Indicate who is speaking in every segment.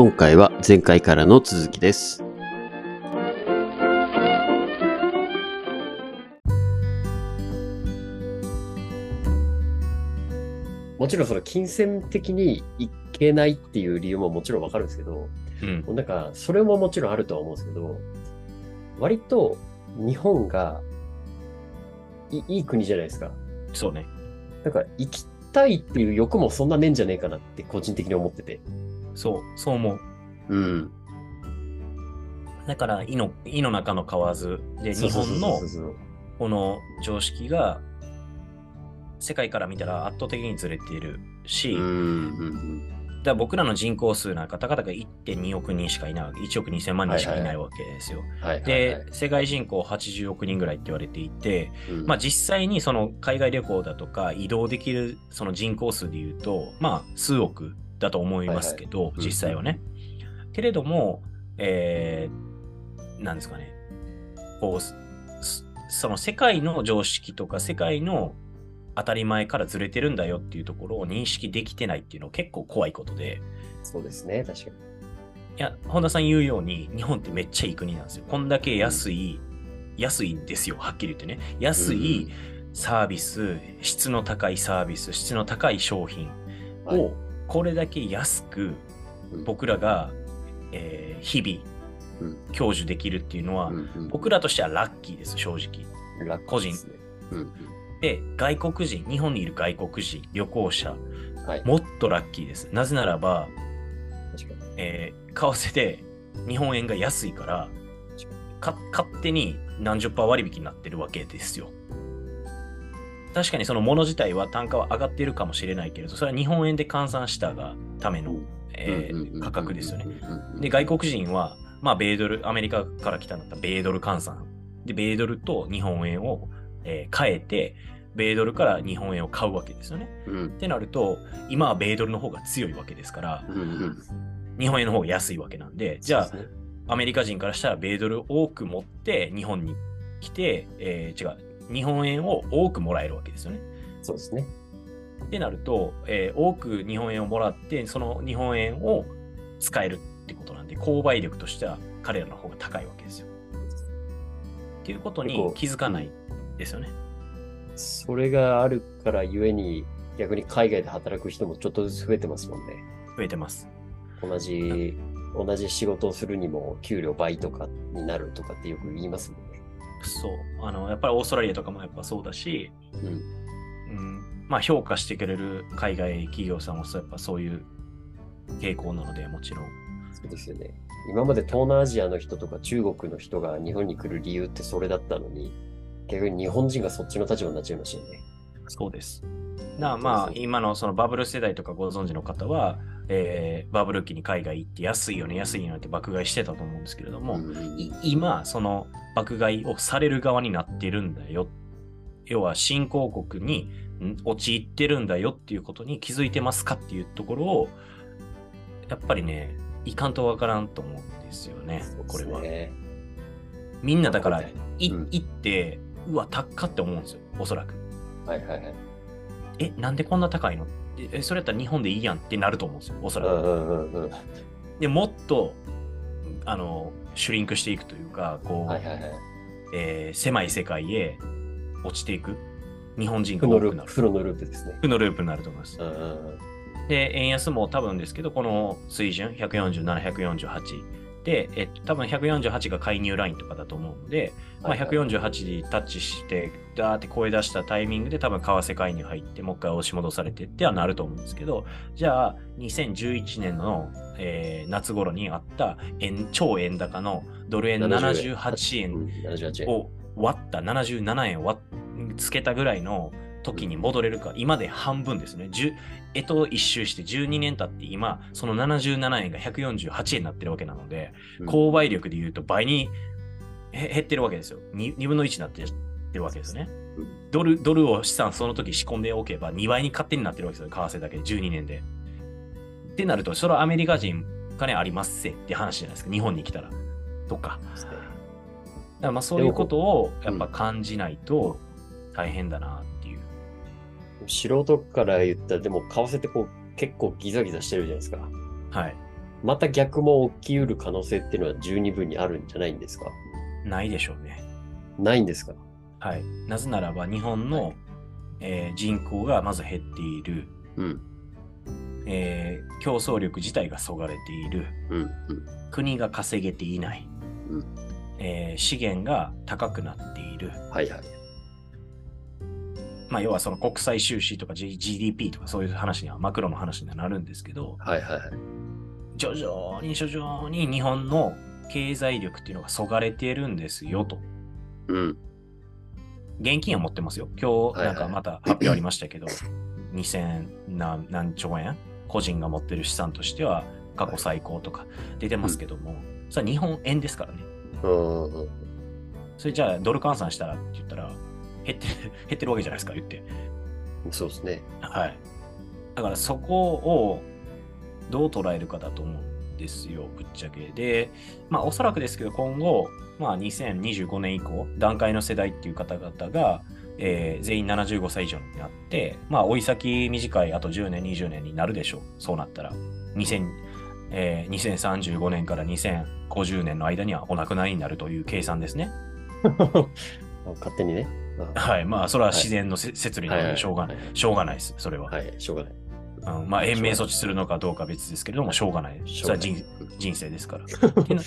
Speaker 1: 今回は前回からの続きです。
Speaker 2: もちろんその金銭的にいけないっていう理由ももちろんわかるんですけど、
Speaker 3: うん。
Speaker 2: なんかそれももちろんあるとは思うんですけど、割と日本がいいい国じゃないですか。
Speaker 3: そうね。
Speaker 2: なんか行きたいっていう欲もそんなねえんじゃねえかなって個人的に思ってて。
Speaker 3: そう、そう思う。
Speaker 2: うん。
Speaker 3: だから、胃の、胃の中の蛙で、日本のこの常識が、世界から見たら圧倒的にずれているし、
Speaker 2: うん。う
Speaker 3: だ
Speaker 2: ん
Speaker 3: から僕らの人口数な方々が1.2億人しかいないわけ、1億2000万人しかいないわけですよ。
Speaker 2: うん。はいはい、はい。
Speaker 3: で、世界人口80億人ぐらいって言われていて、
Speaker 2: うん、
Speaker 3: まあ実際にその海外旅行だとか移動できるその人口数で言うと、まあ数億だと思いますけど、
Speaker 2: い
Speaker 3: 実際はね。けれども、えー、なんですかね、こう、すその世界の常識とか世界の当たり前からずれてるんだよっていうところを認識できてないっていうのは結構怖いことで、
Speaker 2: そうですね、確かに。
Speaker 3: いや、本田さん言うように、日本ってめっちゃいい国なんですよ。こんだけ安い、安いんですよ、はっきり言ってね。安いサービス、質の高いサービス、質の高い商品
Speaker 2: はい
Speaker 3: を、これだけ安く
Speaker 2: うん
Speaker 3: 僕らが、えー日々
Speaker 2: うん
Speaker 3: 享受できるっていうのは、
Speaker 2: うんうん
Speaker 3: 僕らとしてはラッキーです、正直。
Speaker 2: 楽
Speaker 3: 個人
Speaker 2: ですね。うん
Speaker 3: で、外国人、日本にいる外国人、旅行者、
Speaker 2: うん。はい。
Speaker 3: もっとラッキーです。なぜならば。えー為替で日本円が安いから、か勝手に何十パー割引になってるわけですよ。確かにその物自体は単価は上がっているかもしれないけれど、それは日本円で換算したがための、えー価格ですよね。
Speaker 2: ね
Speaker 3: で、外国人は、まあ、米ドル、アメリカから来たんだったら米ドル換算。で、米ドルと日本円を、えー変えて、米ドルから日本円を買うわけですよね。
Speaker 2: うん
Speaker 3: ってなると、今は米ドルの方が強いわけですから、
Speaker 2: うんうん。
Speaker 3: 日本円の方が安いわけなんで、じゃあ、
Speaker 2: ね
Speaker 3: アメリカ人からしたら米ドル多く持って日本に来て、えー違う、日本円を多くもらえるわけですよね。
Speaker 2: そうですね。
Speaker 3: ってなると、えー多く日本円をもらって、その日本円を使えるってことなんで、購買力としては彼らの方が高いわけですよ。っていうことに気づかないですよね。
Speaker 2: それがあるからゆえに、逆に海外で働く人もちょっとずつ増えてますもんね。
Speaker 3: 増えてます。
Speaker 2: 同じ、同じ仕事をするにも給料倍とかになるとかってよく言いますもんね。
Speaker 3: そう。あの、やっぱりオーストラリアとかもやっぱそうだし、
Speaker 2: うん。
Speaker 3: うん、まあ評価してくれる海外企業さんはやっぱそういう傾向なので、もちろん。
Speaker 2: そうですよね。今まで東南アジアの人とか中国の人が日本に来る理由ってそれだったのに、逆に日本人がそっちの立場になっちゃいましたよね。
Speaker 3: そうです。なまあ、今のそのバブル世代とかご存知の方は、えーバブル期に海外行って安いよね、安いよねって爆買いしてたと思うんですけれども、今、その爆買いをされる側になってるんだよ。要は新興国にん陥ってるんだよっていうことに気づいてますかっていうところを、やっぱりね、いかんとわからんと思うんですよね、これは。
Speaker 2: ね、
Speaker 3: みんなだから、い
Speaker 2: うん
Speaker 3: 行って、うわ、高っって思うんですよ、おそらく。
Speaker 2: はいはいはい。
Speaker 3: え、なんでこんな高いの？ええそれやったら日本でいいやんってなると思うんですよ、おそらく。
Speaker 2: うんうんうんうん。
Speaker 3: でもっと、あの、シュリンクしていくというか、こう、
Speaker 2: はいはいはい。
Speaker 3: えー狭い世界へ落ちていく日本人が多くなる。
Speaker 2: 負のループですね。
Speaker 3: 負のループになると思います
Speaker 2: う。んうんうん。
Speaker 3: で、円安も多分ですけど、この水準、147、148。で、えっと、多分148が介入ラインとかだと思うので、まあ、
Speaker 2: はいはい
Speaker 3: 148にタッチして、ダーって声出したタイミングで多分為替介入入って、もう一回押し戻されてってはなると思うんですけど、じゃあ、2011年の、えー夏頃にあった円超円高のドル円78円
Speaker 2: うん、78円。
Speaker 3: を割った、77円をつけたぐらいの時に戻れるか、今で半分ですね。10えと一周して12年経って今、その77円が148円になってるわけなので、
Speaker 2: うん
Speaker 3: 購買力で言うと倍にへ減ってるわけですよ。2, 2分の1になってるわけですね。ドルドルを資産その時仕込んでおけば2倍に勝手になってるわけですよ。為替だけで12年で。ってなると、それはアメリカ人金ありますせって話じゃないですか。日本に来たら。とか。だからまあそういうことをやっぱ感じないと大変だな。
Speaker 2: 素人から言ったら、でも為替ってこう結構ギザギザしてるじゃないですか。
Speaker 3: はい。
Speaker 2: また逆も起きうる可能性っていうのは十二分にあるんじゃないんですか？
Speaker 3: ないでしょうね。
Speaker 2: ないんですか？
Speaker 3: はい。なぜならば日本の、えー人口がまず減っている、
Speaker 2: うん。
Speaker 3: えー競争力自体がそがれている、
Speaker 2: うん。うん。
Speaker 3: 国が稼げていない、
Speaker 2: うん
Speaker 3: えー資源が高くなっている、
Speaker 2: はいはい。
Speaker 3: まあ、要はその国際収支とか G- GDP とかそういう話にはマクロの話にはなるんですけど、
Speaker 2: はいはいはい。
Speaker 3: 徐々に徐々に日本の経済力っていうのがそがれているんですよと。
Speaker 2: うん。
Speaker 3: 現金は持ってますよ。今日
Speaker 2: はいは
Speaker 3: ないんかまた発表ありましたけど、2000何何兆円？個人が持ってる資産としては過去最高とか出てますけども、それは日本円ですからね。
Speaker 2: うん。
Speaker 3: それじゃあドル換算したらって言ったら減ってる減ってるわけじゃないですか、言って。
Speaker 2: そうですね。
Speaker 3: はい。だからそこをどう捉えるかだと思うんですよ、ぶっちゃけ。で、まあおそらくですけど今後、まあ2025年以降、段階の世代っていう方々が、えー全員75歳以上になって、まあ追い先短いあと10年、20年になるでしょう。そうなったら。2000えー2035年から2050年の間にはお亡くなりになるという計算ですね。
Speaker 2: 勝手にね。あ
Speaker 3: はい。まあそれは自然のせ摂理なのでしょうがない。
Speaker 2: はい
Speaker 3: しょうがないです。それは。
Speaker 2: はい、しょうがない。
Speaker 3: うん、まあ、延命措置するのかどうかは別ですけれども、しょうがない。そうれは人人生ですから。ってなっ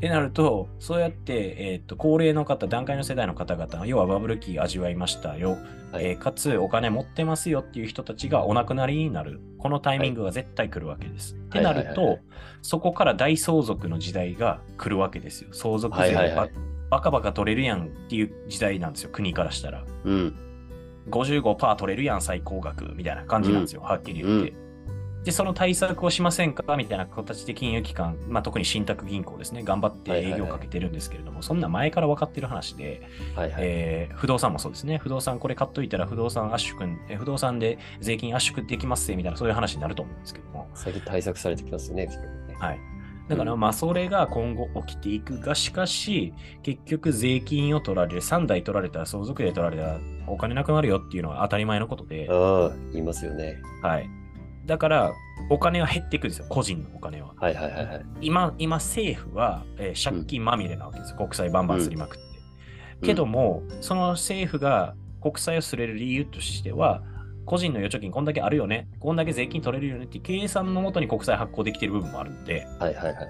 Speaker 3: てなると、そうやって、えーっと高齢の方、段階の世代の方々、要はバブル期味わいましたよ、
Speaker 2: はい
Speaker 3: えーかつお金持ってますよっていう人たちがお亡くなりになる、このタイミングが絶対来るわけです。ってなる
Speaker 2: はいはいはいは
Speaker 3: と、そこから大相続の時代が来るわけですよ。相続税
Speaker 2: はいはいはい
Speaker 3: ばバカバカ取れるやんっていう時代なんですよ、国からしたら。
Speaker 2: うん。
Speaker 3: 55%取れるやん、最高額みたいな感じなんですよ、はっきり言って。で、その対策をしませんかみたいな形で金融機関、まあ、特に信託銀行ですね、頑張って営業をかけてるんですけれども、そんな前から分かってる話で、
Speaker 2: はいはい。
Speaker 3: えー不動産もそうですね、不動産これ買っといたら不動産圧縮、えー不動産で税金圧縮できますぜみたいな、そういう話になると思うんですけども、
Speaker 2: 最近対策されてきますね。
Speaker 3: はい。だから、
Speaker 2: うん
Speaker 3: まあ、それが今後起きていくが、しかし、結局、税金を取られる、3代取られたら、相続で取られたら、お金なくなるよっていうのは当たり前のことで、
Speaker 2: ああ、言いますよね。
Speaker 3: はい。だから、お金は減っていくんですよ、個人のお金は。
Speaker 2: はいはいはいはい。
Speaker 3: 今、今政府は、えー借金まみれなわけですよ、国債バンバンすりまくって。けども、その政府が国債をすれる理由としては、個人の預貯金こんだけあるよね、こんだけ税金取れるよねって計算のもとに国債発行できている部分もあるので、
Speaker 2: はいはいはい。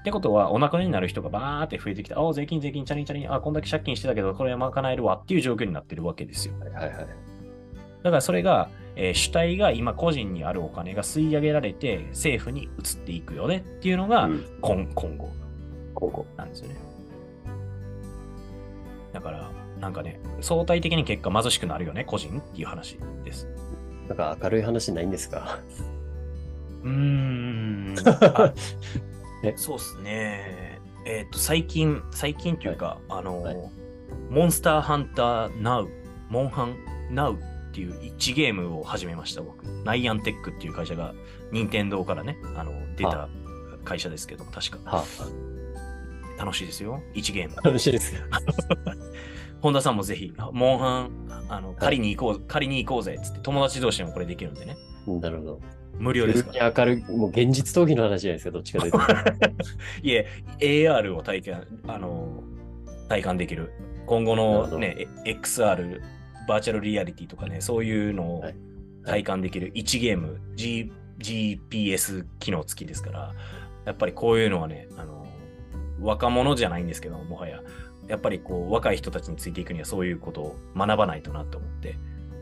Speaker 3: ってことは、お亡くなりになる人がバーって増えてきて、ああ、税金、税金、チャリンチャリン、あこんだけ借金してたけど、これは賄えるわっていう状況になってるわけですよ。
Speaker 2: はいはいはい。
Speaker 3: だからそれが、えー主体が今個人にあるお金が吸い上げられて政府に移っていくよねっていうのが
Speaker 2: うん
Speaker 3: 今,、今後
Speaker 2: 今後。
Speaker 3: なんですよね。だから、なんかね、相対的に結果貧しくなるよね、個人っていう話です。
Speaker 2: なんか明るい話ないんですか？
Speaker 3: うーん。そうっすね。えっ、と、最近、最近というか、あの、
Speaker 2: はい
Speaker 3: モンスターハンターナウ、モンハンナウっていう1ゲームを始めました、僕。ナイアンテックっていう会社が、任天堂からね、あの、出た会社ですけども、確か。
Speaker 2: は
Speaker 3: 楽しいですよ、1ゲーム
Speaker 2: あ、。楽しいですか
Speaker 3: 本田さんもぜひ、モンハン、あの、借りに行こう、借りに行こうぜっつって、友達同士でもこれできるんでね。
Speaker 2: なるほど。
Speaker 3: 無料ですから。
Speaker 2: 明るい、もう現実逃避の話じゃないですか、どっちかというと。
Speaker 3: いえ、AR を体験、あの、体感できる。今後のね、え XR、バーチャルリアリティとかね、そういうのを
Speaker 2: はい
Speaker 3: 体感できる1ゲーム、G、GPS 機能付きですから、やっぱりこういうのはね、あの、若者じゃないんですけど、もはや、やっぱりこう、若い人たちについていくにはそういうことを学ばないとなと思って、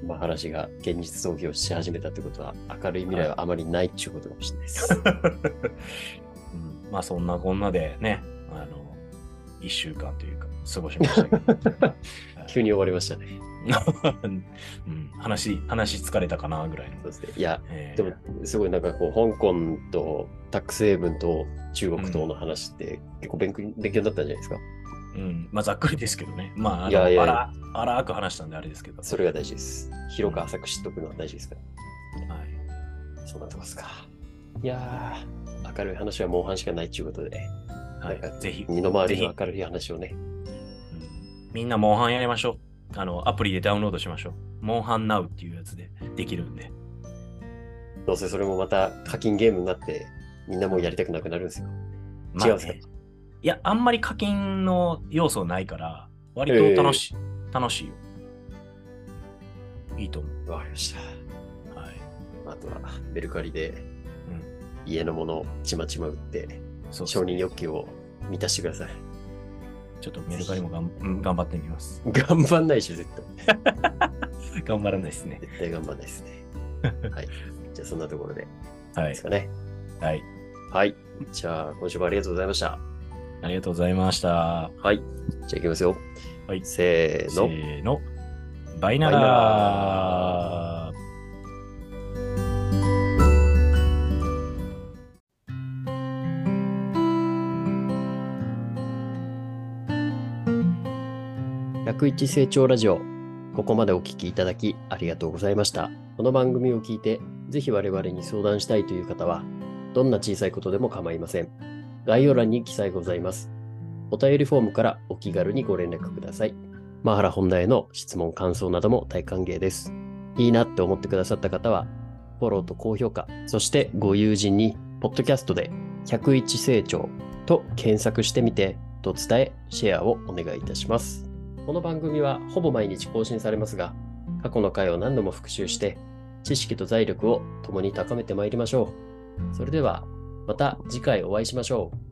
Speaker 2: まあ話が現実逃避をし始めたってことは、明るい未来はあまりないっていうことかもしれないです。
Speaker 3: うん、まあそんなこんなでね、あの、一週間というか、過ごしましたけど。
Speaker 2: 急に終わりましたね。
Speaker 3: うん、話、話疲れたかなぐらいの。
Speaker 2: そうですね。いや、
Speaker 3: えー
Speaker 2: でも、すごいなんかこう、香港とタックスヘイブンと中国との話って結構勉強勉強になったんじゃないですか。
Speaker 3: うん、まあざっくりですけどね。まあ、
Speaker 2: いやいや
Speaker 3: 荒荒く話したんであれですけど。
Speaker 2: それが大事です。広く浅く知っとくのは大事ですから。
Speaker 3: はい。
Speaker 2: そんなとこですか。いやー、明るい話はモンハンしかないっていうことで、
Speaker 3: はい
Speaker 2: なんか
Speaker 3: ぜひ、
Speaker 2: 身の回りの明るい話をね、
Speaker 3: うんみんなモンハンやりましょう。あの、アプリでダウンロードしましょう。モンハンナウっていうやつでできるんで。
Speaker 2: どうせそれもまた課金ゲームになって、みんなもうやりたくなくなるんですよ。
Speaker 3: まあ
Speaker 2: 違うんですか？
Speaker 3: ね。いや、あんまり課金の要素ないから、割と楽しい。楽しいよ。いいと思う。
Speaker 2: わかりました。
Speaker 3: はい。
Speaker 2: あとはメルカリで
Speaker 3: うん。
Speaker 2: 家のものをちまちま売って、
Speaker 3: そう
Speaker 2: 承認欲求を満たしてください。
Speaker 3: ちょっとメルカリもがんうん頑張ってみます。
Speaker 2: 頑張んないでしょ、絶対。
Speaker 3: 頑張らないですね。
Speaker 2: 絶対頑張んないですね。はい。じゃあそんなところで、
Speaker 3: はい
Speaker 2: です。かね。
Speaker 3: はい。
Speaker 2: はい。じゃあ今週もありがとうございました。
Speaker 3: ありがとうございました。
Speaker 2: はい。じゃあ行きますよ。
Speaker 3: はい
Speaker 2: せーの。
Speaker 3: せーの。
Speaker 2: バイナ
Speaker 3: ラ
Speaker 2: ラ
Speaker 3: ー。
Speaker 2: 101成長ラジオ。ここまでお聞きいただきありがとうございました。この番組を聞いて、ぜひ我々に相談したいという方は、どんな小さいことでも構いません。概要欄に記載ございます。お便りフォームからお気軽にご連絡ください。マハラ本題への質問、感想なども大歓迎です。いいなって思ってくださった方は、フォローと高評価、そしてご友人に、ポッドキャストで101成長と検索してみて、と伝え、シェアをお願いいたします。この番組はほぼ毎日更新されますが、過去の回を何度も復習して、知識と財力を共に高めてまいりましょう。それでは、また次回お会いしましょう。